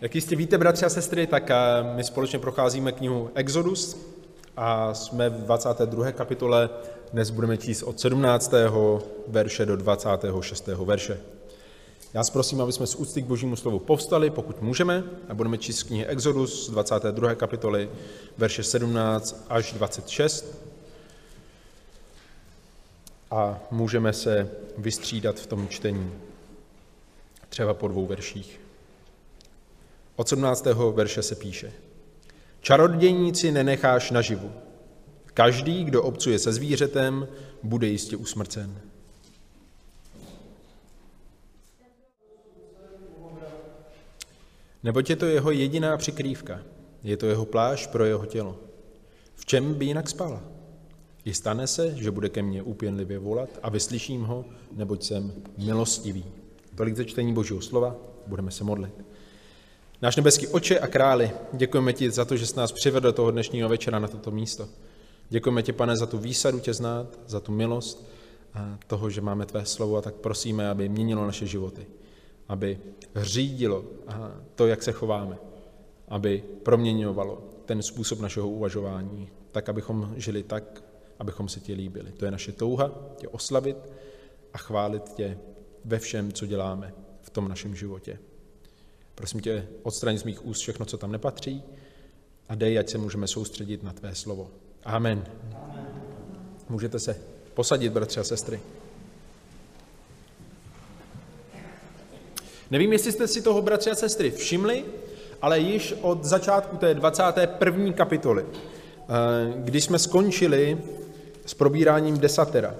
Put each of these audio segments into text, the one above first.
Jak jistě víte, bratři a sestry, tak eh, my společně procházíme knihu Exodus a jsme v 22. kapitole. Dnes budeme číst od 17. verše do 26. verše. Já vás prosím, aby jsme z úcty k božímu slovu povstali, pokud můžeme, a budeme číst knihy Exodus z 22. kapitoly, verše 17 až 26. A můžeme se vystřídat v tom čtení, třeba po dvou verších. Od 17. verše se píše. Čarodějníci nenecháš naživu. Každý, kdo obcuje se zvířetem, bude jistě usmrcen. Neboť je to jeho jediná přikrývka, je to jeho pláž pro jeho tělo. V čem by jinak spala? I stane se, že bude ke mně úpěnlivě volat a vyslyším ho, neboť jsem milostivý. Tolik ze čtení Božího slova, budeme se modlit. Náš nebeský oče a králi, děkujeme ti za to, že jsi nás přivedl toho dnešního večera na toto místo. Děkujeme ti, pane, za tu výsadu tě znát, za tu milost a toho, že máme tvé slovo a tak prosíme, aby měnilo naše životy, aby řídilo to, jak se chováme, aby proměňovalo ten způsob našeho uvažování, tak, abychom žili tak, abychom se tě líbili. To je naše touha, tě oslavit a chválit tě ve všem, co děláme v tom našem životě. Prosím tě, odstraň z mých úst všechno, co tam nepatří a dej, ať se můžeme soustředit na tvé slovo. Amen. Amen. Můžete se posadit, bratři a sestry. Nevím, jestli jste si toho, bratři a sestry, všimli, ale již od začátku té 21. kapitoly, eh, když jsme skončili s probíráním desatera,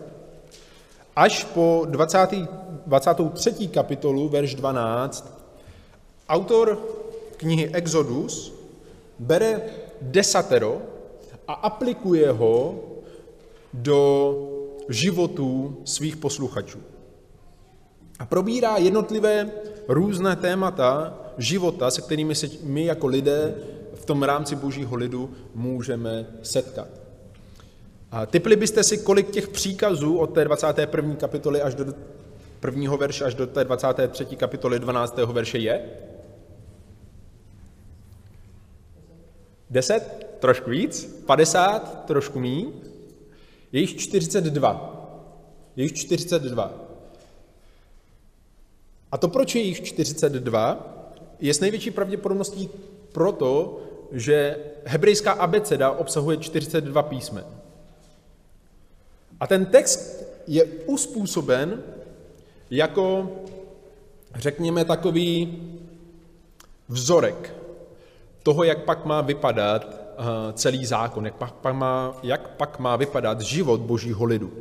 až po 20. 23. kapitolu, verš 12, Autor knihy Exodus bere desatero a aplikuje ho do životů svých posluchačů. A probírá jednotlivé různé témata života, se kterými se my jako lidé v tom rámci božího lidu můžeme setkat. A typli byste si, kolik těch příkazů od té 21. kapitoly až do prvního verše až do té 23. kapitoly 12. verše je? Deset? Trošku víc. Padesát? Trošku míň. Je jich 42. Je jich 42. A to, proč je jich 42, je s největší pravděpodobností proto, že hebrejská abeceda obsahuje 42 písmen. A ten text je uspůsoben jako, řekněme, takový vzorek toho, jak pak má vypadat eh, celý zákon, jak pak, má, jak pak má vypadat život božího lidu.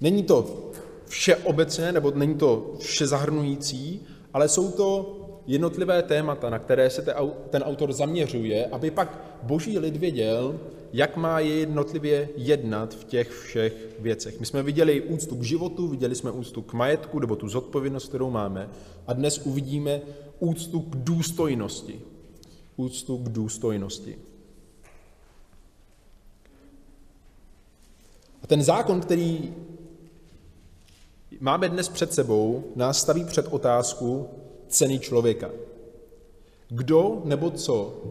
Není to všeobecné, nebo není to vše zahrnující, ale jsou to jednotlivé témata, na které se ten autor zaměřuje, aby pak boží lid věděl, jak má je jednotlivě jednat v těch všech věcech. My jsme viděli úctu k životu, viděli jsme úctu k majetku, nebo tu zodpovědnost, kterou máme, a dnes uvidíme úctu k důstojnosti úctu k důstojnosti. A ten zákon, který máme dnes před sebou, nás staví před otázku ceny člověka. Kdo nebo co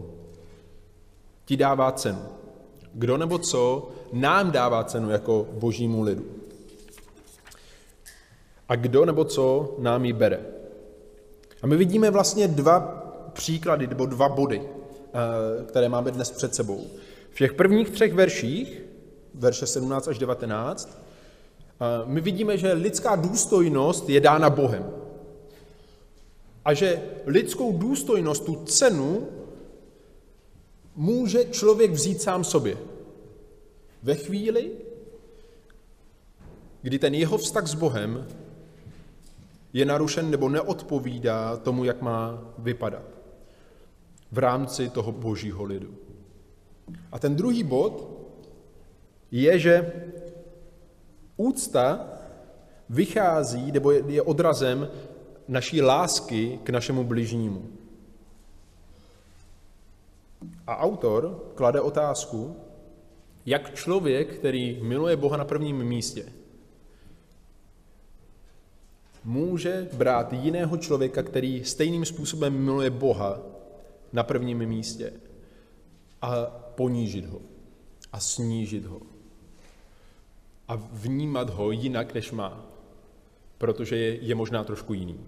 ti dává cenu? Kdo nebo co nám dává cenu jako božímu lidu? A kdo nebo co nám ji bere? A my vidíme vlastně dva příklady nebo dva body, eh, které máme dnes před sebou. V těch prvních třech verších, verše 17 až 19, eh, my vidíme, že lidská důstojnost je dána Bohem. A že lidskou důstojnost, tu cenu, může člověk vzít sám sobě. Ve chvíli, kdy ten jeho vztah s Bohem je narušen nebo neodpovídá tomu, jak má vypadat v rámci toho božího lidu. A ten druhý bod je, že úcta vychází nebo je odrazem naší lásky k našemu bližnímu. A autor klade otázku, jak člověk, který miluje Boha na prvním místě, může brát jiného člověka, který stejným způsobem miluje Boha na prvním místě a ponížit ho a snížit ho a vnímat ho jinak, než má, protože je, je možná trošku jiný.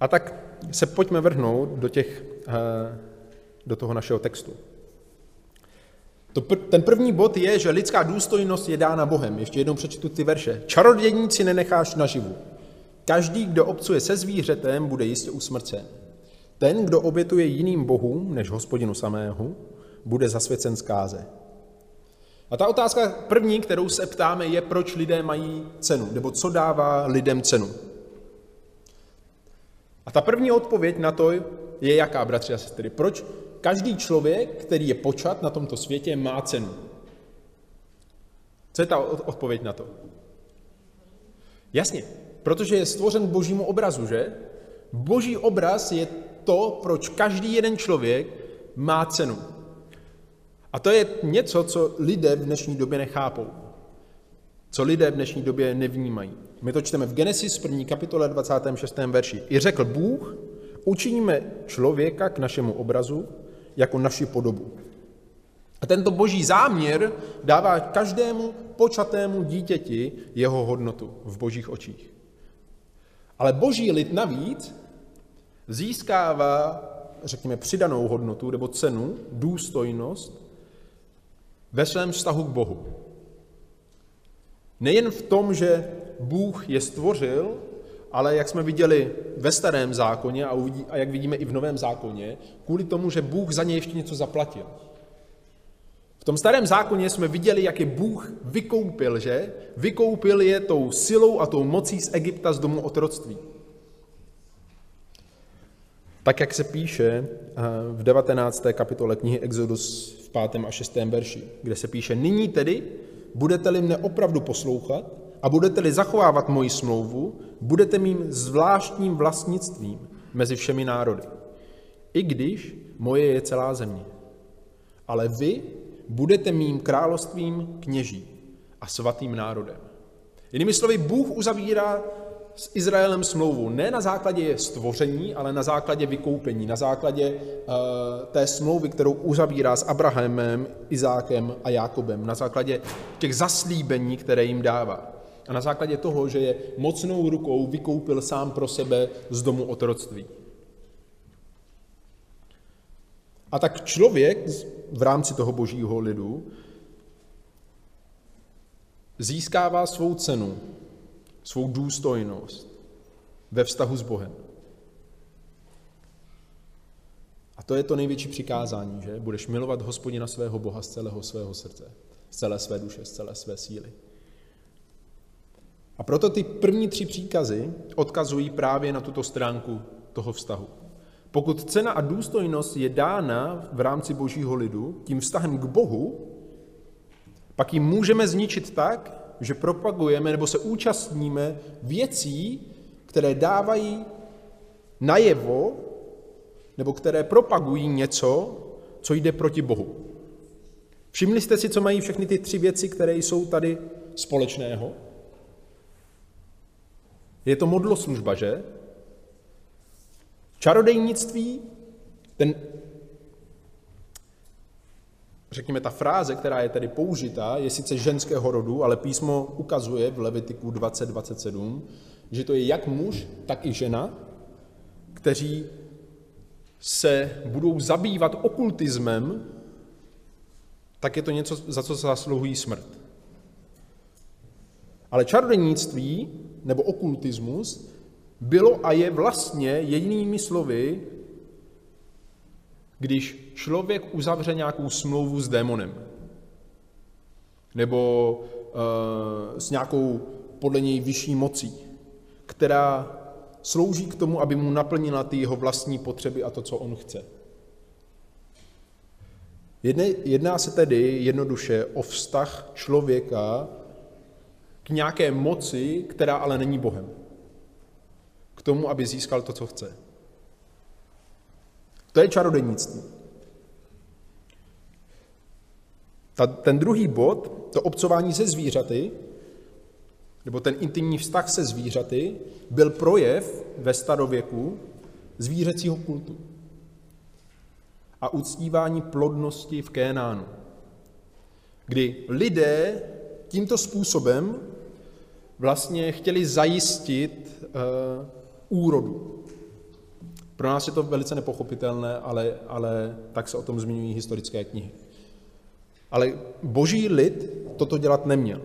A tak se pojďme vrhnout do, těch, eh, do toho našeho textu. Ten první bod je, že lidská důstojnost je dána Bohem. Ještě jednou přečtu ty verše. Čarodějníci nenecháš naživu. Každý, kdo obcuje se zvířetem, bude jistě usmrcen. Ten, kdo obětuje jiným bohům než hospodinu samého, bude zasvěcen zkáze. A ta otázka první, kterou se ptáme, je, proč lidé mají cenu, nebo co dává lidem cenu. A ta první odpověď na to je jaká, bratři a sestry? Proč každý člověk, který je počat na tomto světě, má cenu? Co je ta odpověď na to? Jasně, protože je stvořen božímu obrazu, že? Boží obraz je to, proč každý jeden člověk má cenu. A to je něco, co lidé v dnešní době nechápou. Co lidé v dnešní době nevnímají. My to čteme v Genesis 1. kapitole 26. verši. I řekl Bůh, učiníme člověka k našemu obrazu jako naši podobu. A tento boží záměr dává každému počatému dítěti jeho hodnotu v božích očích. Ale boží lid navíc získává, řekněme, přidanou hodnotu nebo cenu, důstojnost ve svém vztahu k Bohu. Nejen v tom, že Bůh je stvořil, ale jak jsme viděli ve starém zákoně a, uvidí, a jak vidíme i v novém zákoně, kvůli tomu, že Bůh za ně ještě něco zaplatil. V tom starém zákoně jsme viděli, jak je Bůh vykoupil, že? Vykoupil je tou silou a tou mocí z Egypta z domu otroctví. Tak, jak se píše eh, v 19. kapitole knihy Exodus v 5. a 6. verši, kde se píše, nyní tedy budete-li mne opravdu poslouchat a budete-li zachovávat moji smlouvu, budete mým zvláštním vlastnictvím mezi všemi národy. I když moje je celá země. Ale vy budete mým královstvím kněží a svatým národem. Jinými slovy, Bůh uzavírá s Izraelem smlouvu ne na základě stvoření, ale na základě vykoupení, na základě uh, té smlouvy, kterou uzavírá s Abrahamem, Izákem a Jákobem, na základě těch zaslíbení, které jim dává. A na základě toho, že je mocnou rukou vykoupil sám pro sebe z domu otroctví. A tak člověk v rámci toho božího lidu získává svou cenu svou důstojnost ve vztahu s Bohem. A to je to největší přikázání, že? Budeš milovat hospodina svého Boha z celého svého srdce, z celé své duše, z celé své síly. A proto ty první tři příkazy odkazují právě na tuto stránku toho vztahu. Pokud cena a důstojnost je dána v rámci božího lidu tím vztahem k Bohu, pak ji můžeme zničit tak, že propagujeme nebo se účastníme věcí, které dávají najevo nebo které propagují něco, co jde proti Bohu. Všimli jste si, co mají všechny ty tři věci, které jsou tady společného? Je to modloslužba, že? Čarodejnictví, ten řekněme, ta fráze, která je tady použitá, je sice ženského rodu, ale písmo ukazuje v Levitiku 20.27, že to je jak muž, tak i žena, kteří se budou zabývat okultismem, tak je to něco, za co se zasluhují smrt. Ale čarodějnictví nebo okultismus bylo a je vlastně jedinými slovy když člověk uzavře nějakou smlouvu s démonem, nebo uh, s nějakou podle něj vyšší mocí, která slouží k tomu, aby mu naplnila ty jeho vlastní potřeby a to, co on chce. Jedná se tedy jednoduše o vztah člověka k nějaké moci, která ale není Bohem. K tomu, aby získal to, co chce. To je čarodějnictví. Ta, ten druhý bod, to obcování se zvířaty, nebo ten intimní vztah se zvířaty, byl projev ve starověku zvířecího kultu a uctívání plodnosti v Kénánu, kdy lidé tímto způsobem vlastně chtěli zajistit uh, úrodu. Pro nás je to velice nepochopitelné, ale, ale tak se o tom zmiňují historické knihy. Ale boží lid toto dělat neměl.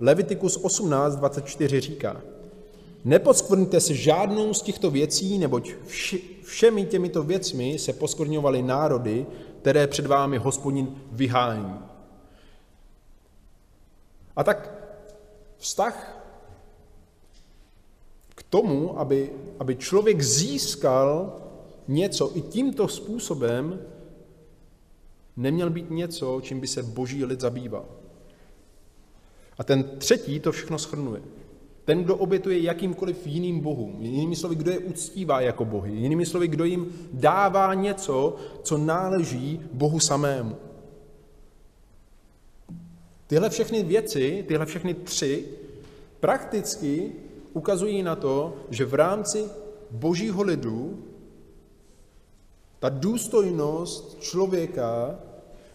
Levitikus 18.24 říká, neposkvrňte se žádnou z těchto věcí, neboť všemi těmito věcmi se poskvrňovaly národy, které před vámi hospodin vyhání. A tak vztah k tomu, aby, aby člověk získal něco i tímto způsobem, neměl být něco, čím by se boží lid zabýval. A ten třetí to všechno schrnuje. Ten, kdo obětuje jakýmkoliv jiným bohům, jinými slovy, kdo je uctívá jako bohy, jinými slovy, kdo jim dává něco, co náleží Bohu samému. Tyhle všechny věci, tyhle všechny tři, prakticky ukazují na to, že v rámci božího lidu ta důstojnost člověka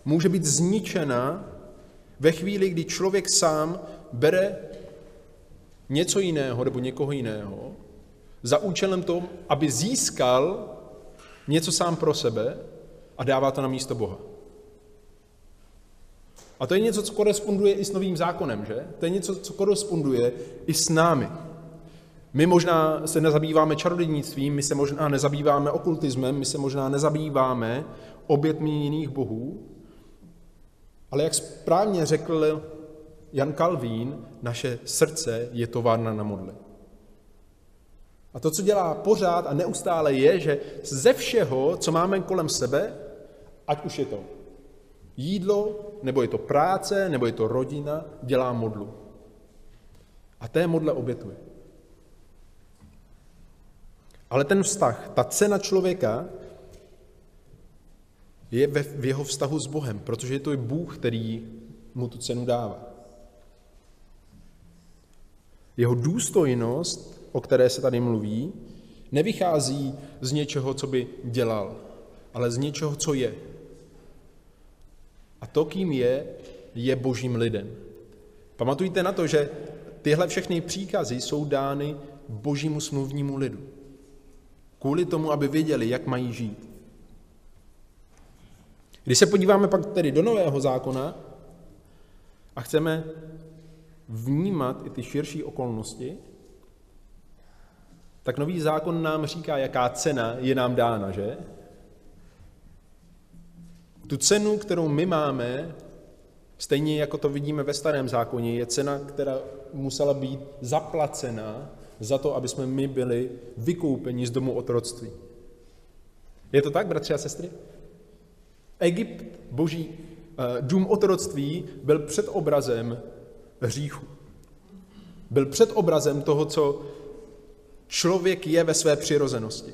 může být zničena ve chvíli, kdy člověk sám bere něco jiného nebo někoho jiného za účelem tom, aby získal něco sám pro sebe a dává to na místo Boha. A to je něco, co koresponduje i s novým zákonem, že? To je něco, co koresponduje i s námi. My možná se nezabýváme čarodějnictvím, my se možná nezabýváme okultismem, my se možná nezabýváme obětmi jiných bohů, ale jak správně řekl Jan Kalvín, naše srdce je továrna na modly. A to, co dělá pořád a neustále, je, že ze všeho, co máme kolem sebe, ať už je to jídlo, nebo je to práce, nebo je to rodina, dělá modlu. A té modle obětuje. Ale ten vztah, ta cena člověka je ve, v jeho vztahu s Bohem, protože je to i Bůh, který mu tu cenu dává. Jeho důstojnost, o které se tady mluví, nevychází z něčeho, co by dělal, ale z něčeho, co je. A to, kým je, je božím lidem. Pamatujte na to, že tyhle všechny příkazy jsou dány božímu smluvnímu lidu. Kvůli tomu, aby věděli, jak mají žít. Když se podíváme pak tedy do Nového zákona a chceme vnímat i ty širší okolnosti, tak nový zákon nám říká, jaká cena je nám dána, že? Tu cenu, kterou my máme, stejně jako to vidíme ve starém zákoně, je cena, která musela být zaplacena za to, aby jsme my byli vykoupeni z domu otroctví. Je to tak, bratři a sestry? Egypt, boží eh, dům otroctví, byl před obrazem hříchu. Byl před obrazem toho, co člověk je ve své přirozenosti.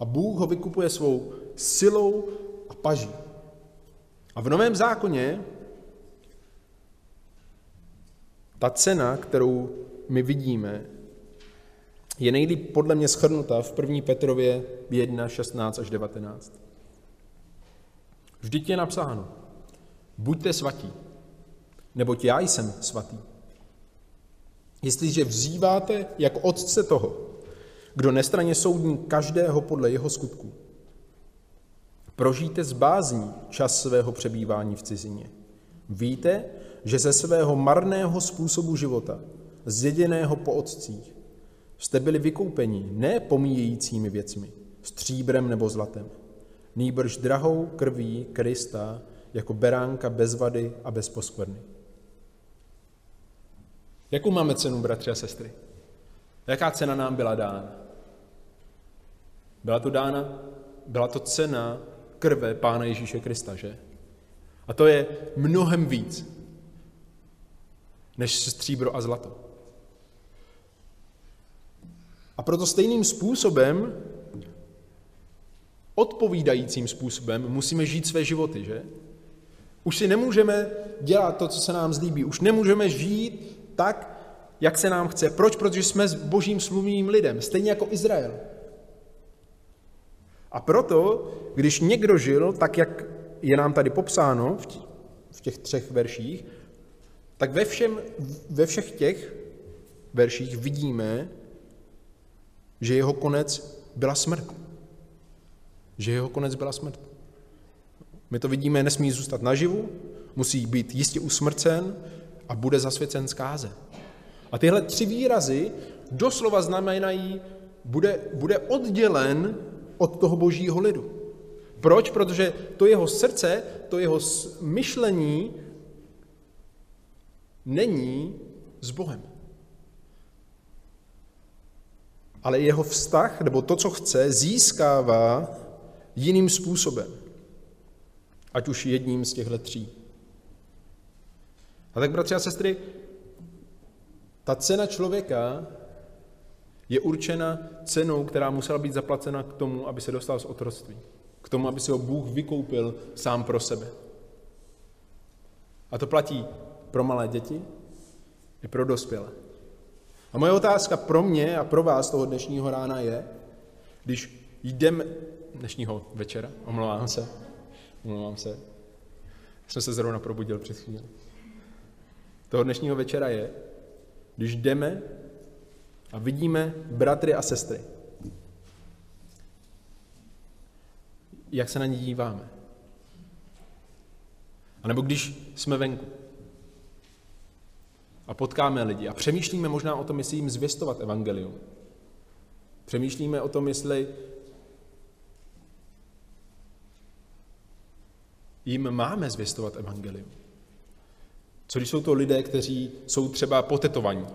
A Bůh ho vykupuje svou silou a paží. A v Novém zákoně ta cena, kterou my vidíme, je nejlíp podle mě schrnuta v 1. Petrově 1, 16 až 19. Vždyť je napsáno, buďte svatí, neboť já jsem svatý. Jestliže vzýváte jako otce toho, kdo nestraně soudní každého podle jeho skutku, prožijte z bázní čas svého přebývání v cizině. Víte, že ze svého marného způsobu života, zjeděného po otcích, jste byli vykoupeni ne pomíjejícími věcmi, stříbrem nebo zlatem, nýbrž drahou krví Krista jako beránka bez vady a bez poskvrny. Jakou máme cenu, bratři a sestry? Jaká cena nám byla dána? Byla to dána, byla to cena krve Pána Ježíše Krista, že? A to je mnohem víc, než stříbro a zlato. A proto stejným způsobem odpovídajícím způsobem musíme žít své životy, že? Už si nemůžeme dělat to, co se nám zlíbí. Už nemůžeme žít tak, jak se nám chce. Proč? Protože jsme s božím slumným lidem, stejně jako Izrael. A proto, když někdo žil tak, jak je nám tady popsáno v těch třech verších, tak ve, všem, ve všech těch verších vidíme, že jeho konec byla smrt. Že jeho konec byla smrt. My to vidíme, nesmí zůstat naživu, musí být jistě usmrcen a bude zasvěcen zkáze. A tyhle tři výrazy doslova znamenají, bude, bude oddělen od toho božího lidu. Proč? Protože to jeho srdce, to jeho myšlení není s Bohem. Ale jeho vztah, nebo to, co chce, získává jiným způsobem. Ať už jedním z těchto tří. A tak, bratři a sestry, ta cena člověka je určena cenou, která musela být zaplacena k tomu, aby se dostal z otroctví. K tomu, aby se ho Bůh vykoupil sám pro sebe. A to platí pro malé děti i pro dospělé. A moje otázka pro mě a pro vás toho dnešního rána je, když jdeme, dnešního večera, omlouvám se, omlouvám se, jsem se zrovna probudil před chvíli. Toho dnešního večera je, když jdeme a vidíme bratry a sestry. Jak se na ně díváme? A nebo když jsme venku a potkáme lidi a přemýšlíme možná o tom, jestli jim zvěstovat evangelium. Přemýšlíme o tom, jestli jim máme zvěstovat evangelium. Co když jsou to lidé, kteří jsou třeba potetovaní,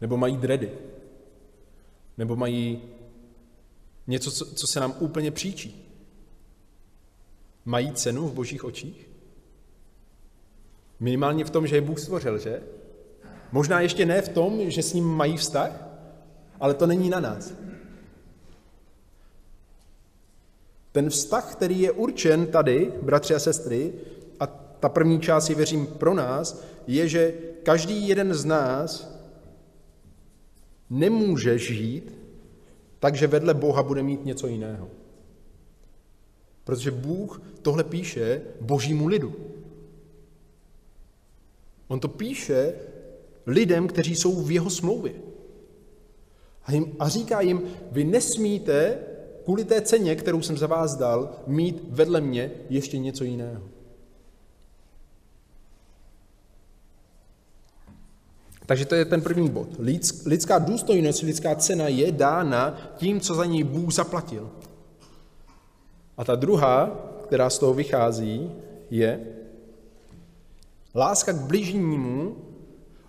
nebo mají dredy, nebo mají něco, co, se nám úplně příčí. Mají cenu v božích očích? Minimálně v tom, že je Bůh stvořil, že? Možná ještě ne v tom, že s ním mají vztah, ale to není na nás. Ten vztah, který je určen tady, bratři a sestry, a ta první část je, věřím, pro nás, je, že každý jeden z nás nemůže žít takže vedle Boha bude mít něco jiného. Protože Bůh tohle píše božímu lidu. On to píše lidem, kteří jsou v jeho smlouvě. A, jim, a říká jim, vy nesmíte kvůli té ceně, kterou jsem za vás dal, mít vedle mě ještě něco jiného. Takže to je ten první bod. Lidská důstojnost, lidská cena je dána tím, co za ní Bůh zaplatil. A ta druhá, která z toho vychází, je, láska k bližnímu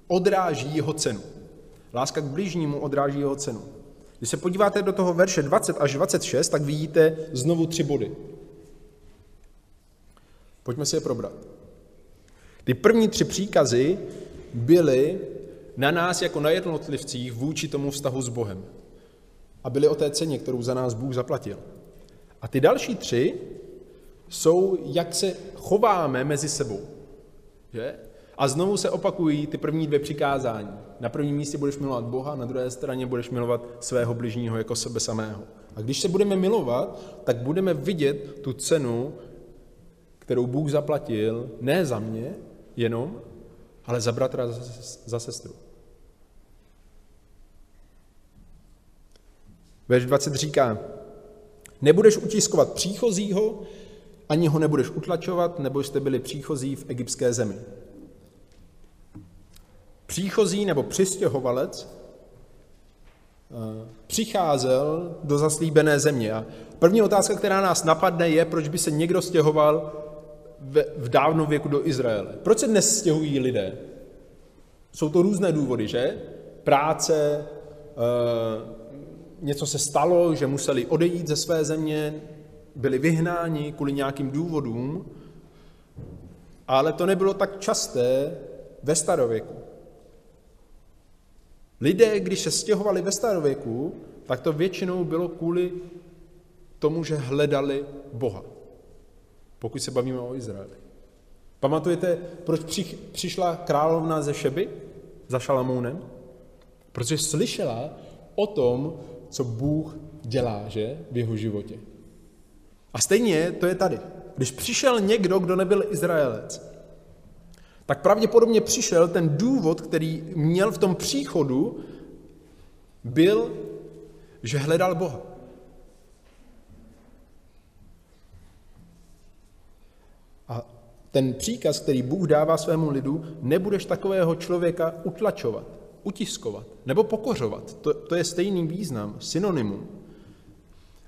odráží jeho cenu. Láska k bližnímu odráží jeho cenu. Když se podíváte do toho verše 20 až 26, tak vidíte znovu tři body. Pojďme si je probrat. Ty první tři příkazy byly na nás jako na jednotlivcích vůči tomu vztahu s Bohem. A byly o té ceně, kterou za nás Bůh zaplatil. A ty další tři jsou, jak se chováme mezi sebou. Že? A znovu se opakují ty první dvě přikázání. Na prvním místě budeš milovat Boha, na druhé straně budeš milovat svého bližního jako sebe samého. A když se budeme milovat, tak budeme vidět tu cenu, kterou Bůh zaplatil, ne za mě jenom, ale za bratra, za, sestru. Verš 20 říká, nebudeš utiskovat příchozího, ani ho nebudeš utlačovat, nebo jste byli příchozí v egyptské zemi. Příchozí nebo přistěhovalec eh, přicházel do zaslíbené země. A první otázka, která nás napadne, je, proč by se někdo stěhoval v dávnou věku do Izraele. Proč se dnes stěhují lidé? Jsou to různé důvody, že? Práce, eh, něco se stalo, že museli odejít ze své země, byli vyhnáni kvůli nějakým důvodům, ale to nebylo tak časté ve starověku. Lidé, když se stěhovali ve starověku, tak to většinou bylo kvůli tomu, že hledali Boha. Pokud se bavíme o Izraeli. Pamatujete, proč přišla královna ze Šeby? za Šalamounem? Protože slyšela o tom, co Bůh dělá, že, v jeho životě. A stejně to je tady. Když přišel někdo, kdo nebyl Izraelec, tak pravděpodobně přišel ten důvod, který měl v tom příchodu, byl, že hledal Boha. A ten příkaz, který Bůh dává svému lidu, nebudeš takového člověka utlačovat, utiskovat nebo pokořovat. To, to je stejný význam, synonymum.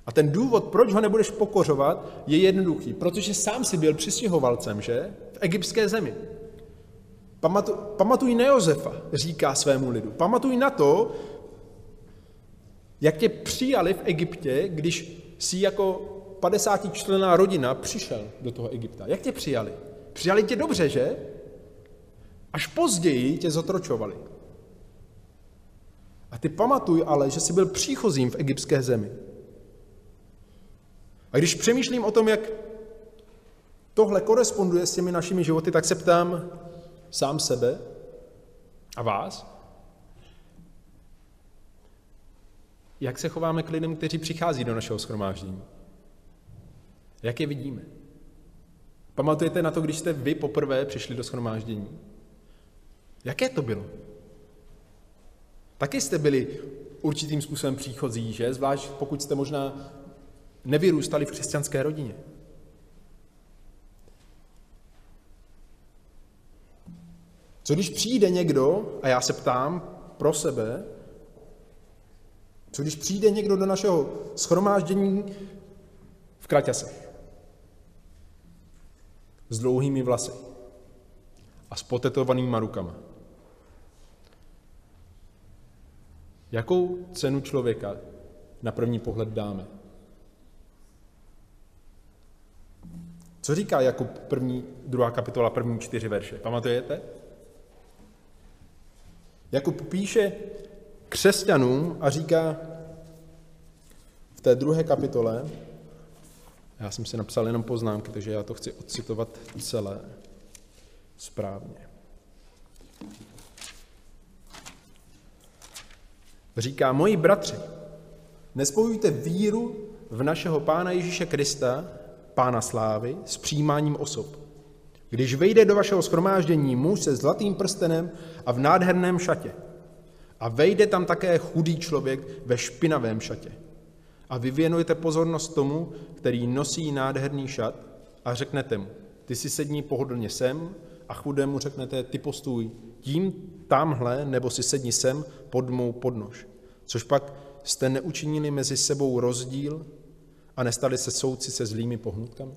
A ten důvod, proč ho nebudeš pokořovat, je jednoduchý. Protože sám si byl přistěhovalcem, že? V egyptské zemi. Pamatuj, pamatuj na Josefa, říká svému lidu. Pamatuj na to, jak tě přijali v Egyptě, když jsi jako 50 člená rodina přišel do toho Egypta. Jak tě přijali? Přijali tě dobře, že? Až později tě zotročovali. A ty pamatuj ale, že jsi byl příchozím v egyptské zemi. A když přemýšlím o tom, jak tohle koresponduje s těmi našimi životy, tak se ptám sám sebe a vás, jak se chováme k lidem, kteří přichází do našeho schromáždění. Jak je vidíme? Pamatujete na to, když jste vy poprvé přišli do schromáždění? Jaké to bylo? Taky jste byli určitým způsobem příchozí, že? Zvlášť pokud jste možná nevyrůstali v křesťanské rodině. Co když přijde někdo, a já se ptám pro sebe, co když přijde někdo do našeho schromáždění v kraťasech, s dlouhými vlasy a s potetovanýma rukama? Jakou cenu člověka na první pohled dáme? Co říká Jakub první, druhá kapitola, první čtyři verše? Pamatujete? Jakub píše křesťanům a říká v té druhé kapitole, já jsem si napsal jenom poznámky, takže já to chci odcitovat celé správně. Říká, moji bratři, nespojujte víru v našeho Pána Ježíše Krista pána slávy s přijímáním osob. Když vejde do vašeho schromáždění muž se zlatým prstenem a v nádherném šatě, a vejde tam také chudý člověk ve špinavém šatě. A vy věnujete pozornost tomu, který nosí nádherný šat a řeknete mu, ty si sedni pohodlně sem a chudému řeknete, ty postůj tím tamhle, nebo si sedni sem pod mou podnož. Což pak jste neučinili mezi sebou rozdíl a nestali se soudci se zlými pohnutkami?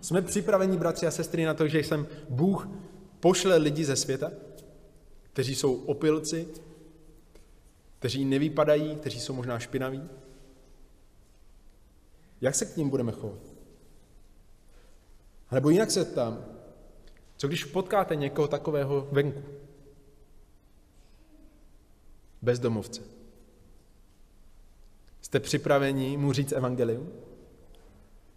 Jsme připraveni, bratři a sestry, na to, že jsem Bůh pošle lidi ze světa, kteří jsou opilci, kteří nevypadají, kteří jsou možná špinaví? Jak se k ním budeme chovat? A nebo jinak se ptám, co když potkáte někoho takového venku? Bezdomovce. Jste připraveni mu říct evangelium?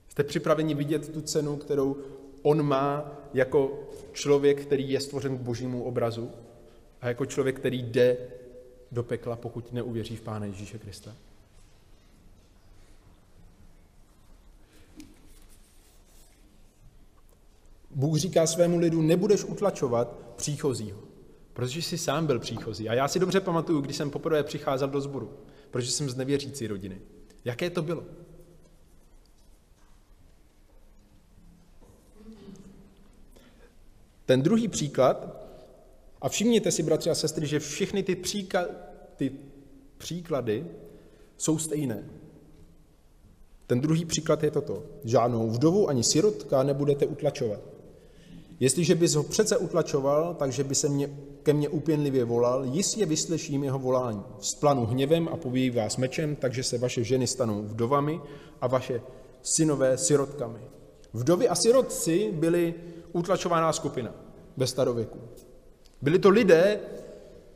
Jste připraveni vidět tu cenu, kterou on má jako člověk, který je stvořen k božímu obrazu a jako člověk, který jde do pekla, pokud neuvěří v Pána Ježíše Krista? Bůh říká svému lidu, nebudeš utlačovat příchozího. Protože jsi sám byl příchozí. A já si dobře pamatuju, když jsem poprvé přicházel do sboru, protože jsem z nevěřící rodiny. Jaké to bylo? Ten druhý příklad, a všimněte si, bratři a sestry, že všechny ty, příka, ty příklady jsou stejné. Ten druhý příklad je toto. Žádnou vdovu ani sirotka nebudete utlačovat. Jestliže bys ho přece utlačoval, takže by se mě, ke mně úpěnlivě volal, jistě vyslyším jeho volání. Splanu hněvem a pobijí vás mečem, takže se vaše ženy stanou vdovami a vaše synové sirotkami. Vdovy a sirotci byli utlačovaná skupina ve starověku. Byli to lidé,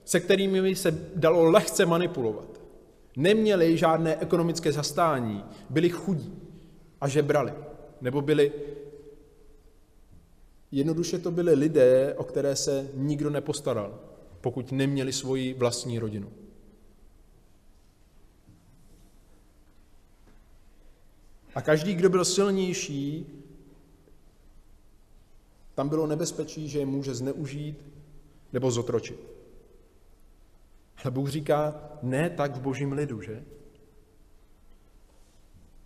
se kterými se dalo lehce manipulovat. Neměli žádné ekonomické zastání, byli chudí a žebrali, nebo byli Jednoduše to byli lidé, o které se nikdo nepostaral, pokud neměli svoji vlastní rodinu. A každý, kdo byl silnější, tam bylo nebezpečí, že je může zneužít nebo zotročit. Ale Bůh říká, ne tak v božím lidu, že?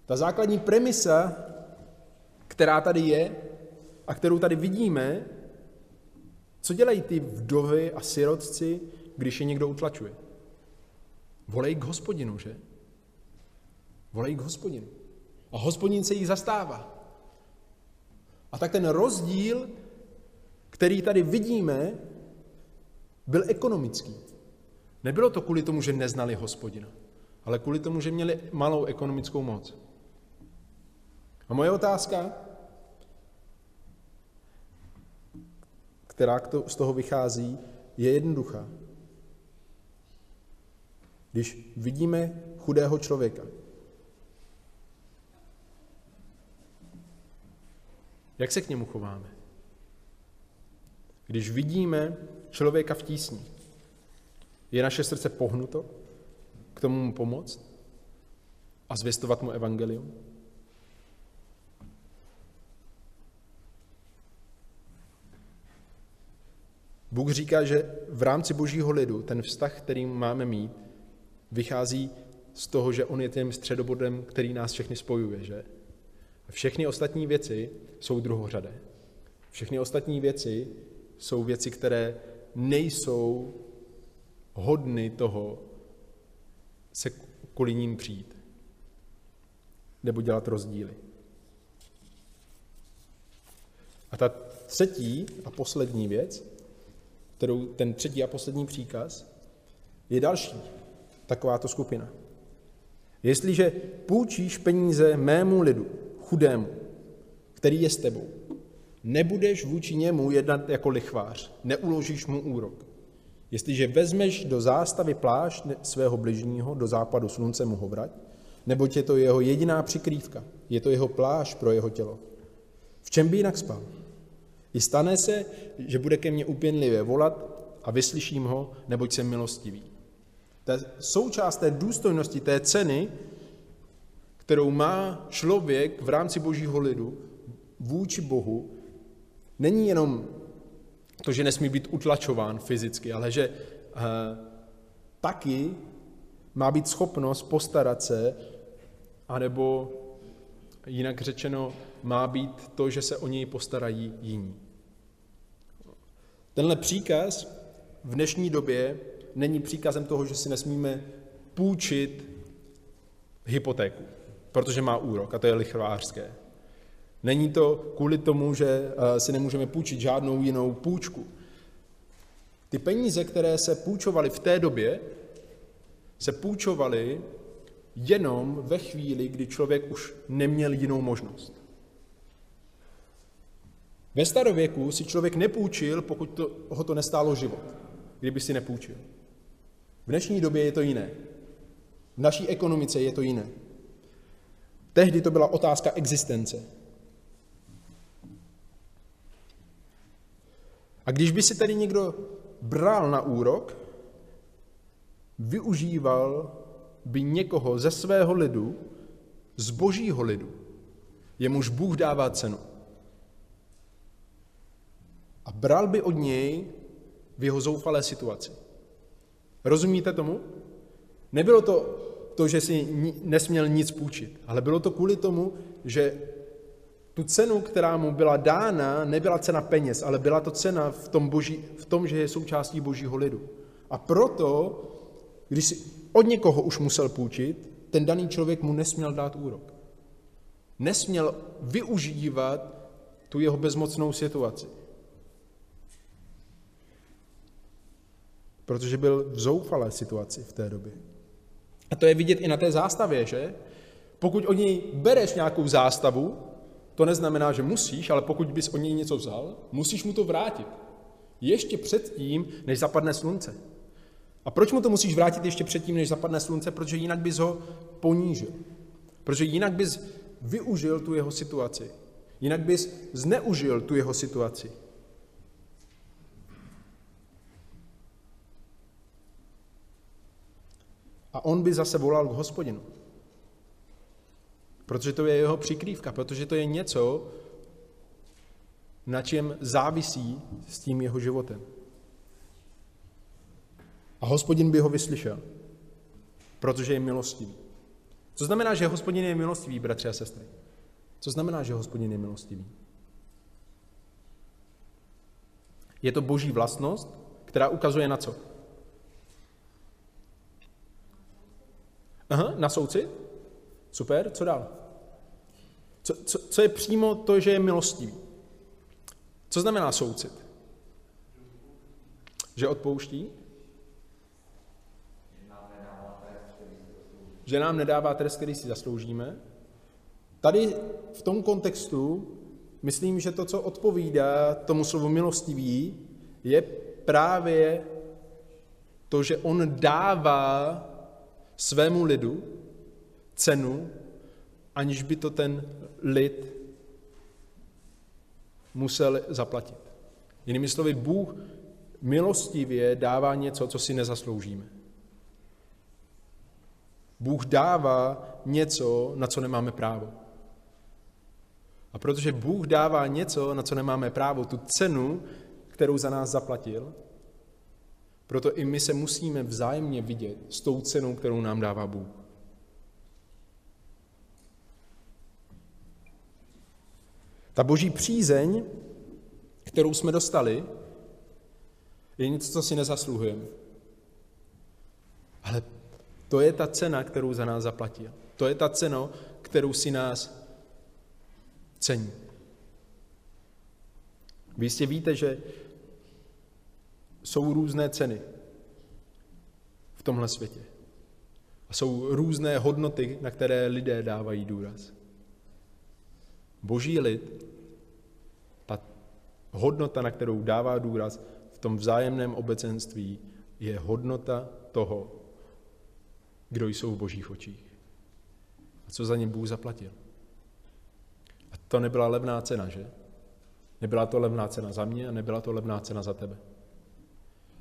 Ta základní premisa, která tady je a kterou tady vidíme, co dělají ty vdovy a sirotci, když je někdo utlačuje? Volej k hospodinu, že? Volej k hospodinu. A hospodin se jich zastává. A tak ten rozdíl, který tady vidíme, byl ekonomický. Nebylo to kvůli tomu, že neznali hospodina, ale kvůli tomu, že měli malou ekonomickou moc. A moje otázka, která z toho vychází, je jednoduchá. Když vidíme chudého člověka, jak se k němu chováme? Když vidíme člověka v tísni, je naše srdce pohnuto k tomu mu pomoct a zvěstovat mu evangelium? Bůh říká, že v rámci božího lidu ten vztah, který máme mít, vychází z toho, že on je tím středobodem, který nás všechny spojuje, že? Všechny ostatní věci jsou druhořadé. Všechny ostatní věci jsou věci, které nejsou hodny toho se kvůli ním přijít nebo dělat rozdíly. A ta třetí a poslední věc, kterou ten třetí a poslední příkaz, je další takováto skupina. Jestliže půjčíš peníze mému lidu, chudému, který je s tebou, nebudeš vůči němu jednat jako lichvář, neuložíš mu úrok. Jestliže vezmeš do zástavy plášť svého bližního, do západu slunce mu ho vrať, neboť je to jeho jediná přikrývka, je to jeho pláž pro jeho tělo. V čem by jinak spal? I stane se, že bude ke mně upěnlivě volat a vyslyším ho, neboť jsem milostivý. Je součást té důstojnosti, té ceny, kterou má člověk v rámci božího lidu vůči Bohu, není jenom to, že nesmí být utlačován fyzicky, ale že uh, taky má být schopnost postarat se, anebo jinak řečeno, má být to, že se o něj postarají jiní. Tenhle příkaz v dnešní době není příkazem toho, že si nesmíme půjčit hypotéku, protože má úrok a to je lichvářské. Není to kvůli tomu, že eh, si nemůžeme půjčit žádnou jinou půjčku. Ty peníze, které se půjčovaly v té době, se půjčovaly jenom ve chvíli, kdy člověk už neměl jinou možnost. Ve starověku si člověk nepůjčil, pokud to, ho to nestálo život, kdyby si nepůjčil. V dnešní době je to jiné. V naší ekonomice je to jiné. Tehdy to byla otázka existence. A když by si tady někdo bral na úrok, využíval by někoho ze svého lidu, z božího lidu, jemuž Bůh dává cenu. Bral by od něj v jeho zoufalé situaci. Rozumíte tomu? Nebylo to to, že si nesměl nic půjčit, ale bylo to kvůli tomu, že tu cenu, která mu byla dána, nebyla cena peněz, ale byla to cena v tom, boží, v tom že je součástí božího lidu. A proto, když si od někoho už musel půjčit, ten daný člověk mu nesměl dát úrok. Nesměl využívat tu jeho bezmocnou situaci. Protože byl v zoufalé situaci v té době. A to je vidět i na té zástavě, že? Pokud od něj bereš nějakou zástavu, to neznamená, že musíš, ale pokud bys od něj něco vzal, musíš mu to vrátit. Ještě předtím, než zapadne slunce. A proč mu to musíš vrátit ještě předtím, než zapadne slunce? Protože jinak bys ho ponížil. Protože jinak bys využil tu jeho situaci. Jinak bys zneužil tu jeho situaci. A on by zase volal k hospodinu. Protože to je jeho přikrývka, protože to je něco, na čem závisí s tím jeho životem. A hospodin by ho vyslyšel, protože je milostivý. Co znamená, že hospodin je milostivý, bratři a sestry? Co znamená, že hospodin je milostivý? Je to boží vlastnost, která ukazuje na co? Aha, na soucit? Super, co dál? Co, co, co je přímo to, že je milostivý? Co znamená soucit? Že odpouští? Že nám nedává trest, který si zasloužíme. Tady v tom kontextu myslím, že to, co odpovídá tomu slovu milostivý, je právě to, že on dává svému lidu cenu, aniž by to ten lid musel zaplatit. Jinými slovy, Bůh milostivě dává něco, co si nezasloužíme. Bůh dává něco, na co nemáme právo. A protože Bůh dává něco, na co nemáme právo, tu cenu, kterou za nás zaplatil, proto i my se musíme vzájemně vidět s tou cenou, kterou nám dává Bůh. Ta boží přízeň, kterou jsme dostali, je něco, co si nezasluhujeme. Ale to je ta cena, kterou za nás zaplatil. To je ta cena, kterou si nás cení. Vy jistě víte, že jsou různé ceny v tomhle světě. A jsou různé hodnoty, na které lidé dávají důraz. Boží lid, ta hodnota, na kterou dává důraz v tom vzájemném obecenství, je hodnota toho, kdo jsou v božích očích. A co za ně Bůh zaplatil. A to nebyla levná cena, že? Nebyla to levná cena za mě a nebyla to levná cena za tebe.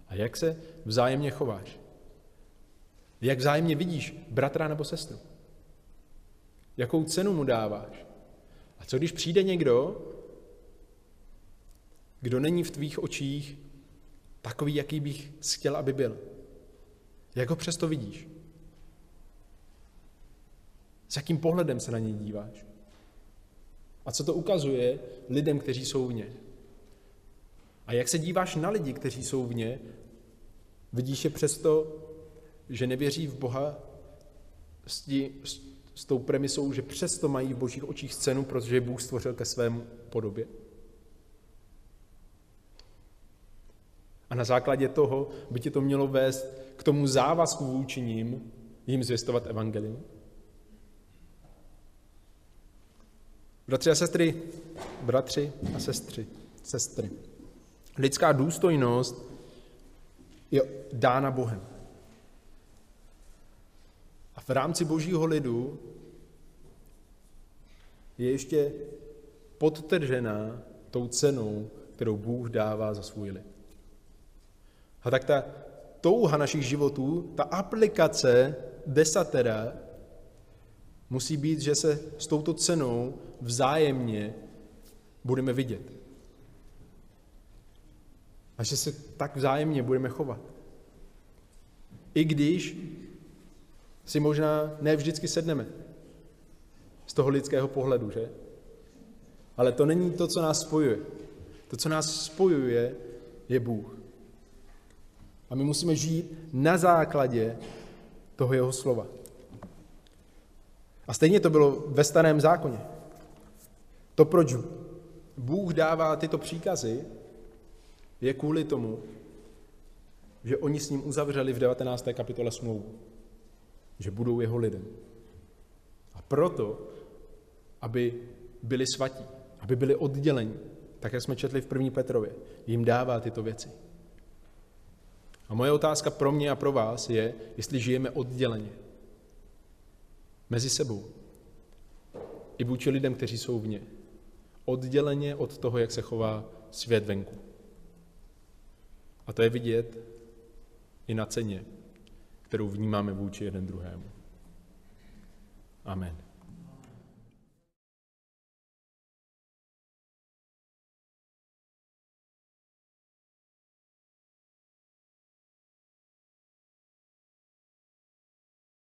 A jak se vzájemně chováš? Jak vzájemně vidíš bratra nebo sestru? Jakou cenu mu dáváš? A co když přijde někdo, kdo není v tvých očích takový, jaký bych chtěl, aby byl? Jak ho přesto vidíš? S jakým pohledem se na něj díváš? A co to ukazuje lidem, kteří jsou v ně? A jak se díváš na lidi, kteří jsou v ně? Vidíš je přesto, že nevěří v Boha s, tí, s, s tou premisou, že přesto mají v božích očích scénu, protože Bůh stvořil ke svému podobě? A na základě toho by tě to mělo vést k tomu závazku vůči ním, jim zvěstovat evangelium? Bratři a sestry, bratři a sestry, sestry. Lidská důstojnost je dána Bohem. A v rámci božího lidu je ještě podtržená tou cenou, kterou Bůh dává za svůj lid. A tak ta touha našich životů, ta aplikace desatera musí být, že se s touto cenou vzájemně budeme vidět. A že se tak vzájemně budeme chovat. I když si možná ne vždycky sedneme z toho lidského pohledu, že? Ale to není to, co nás spojuje. To, co nás spojuje, je Bůh. A my musíme žít na základě toho jeho slova. A stejně to bylo ve starém zákoně. To, proč Bůh dává tyto příkazy, je kvůli tomu, že oni s ním uzavřeli v 19. kapitole smlouvu, že budou jeho lidem. A proto, aby byli svatí, aby byli odděleni, tak jak jsme četli v 1. Petrově, jim dává tyto věci. A moje otázka pro mě a pro vás je, jestli žijeme odděleně. Mezi sebou. I vůči lidem, kteří jsou vně. odděleně od toho, jak se chová svět venku. A to je vidět i na ceně, kterou vnímáme vůči jeden druhému. Amen.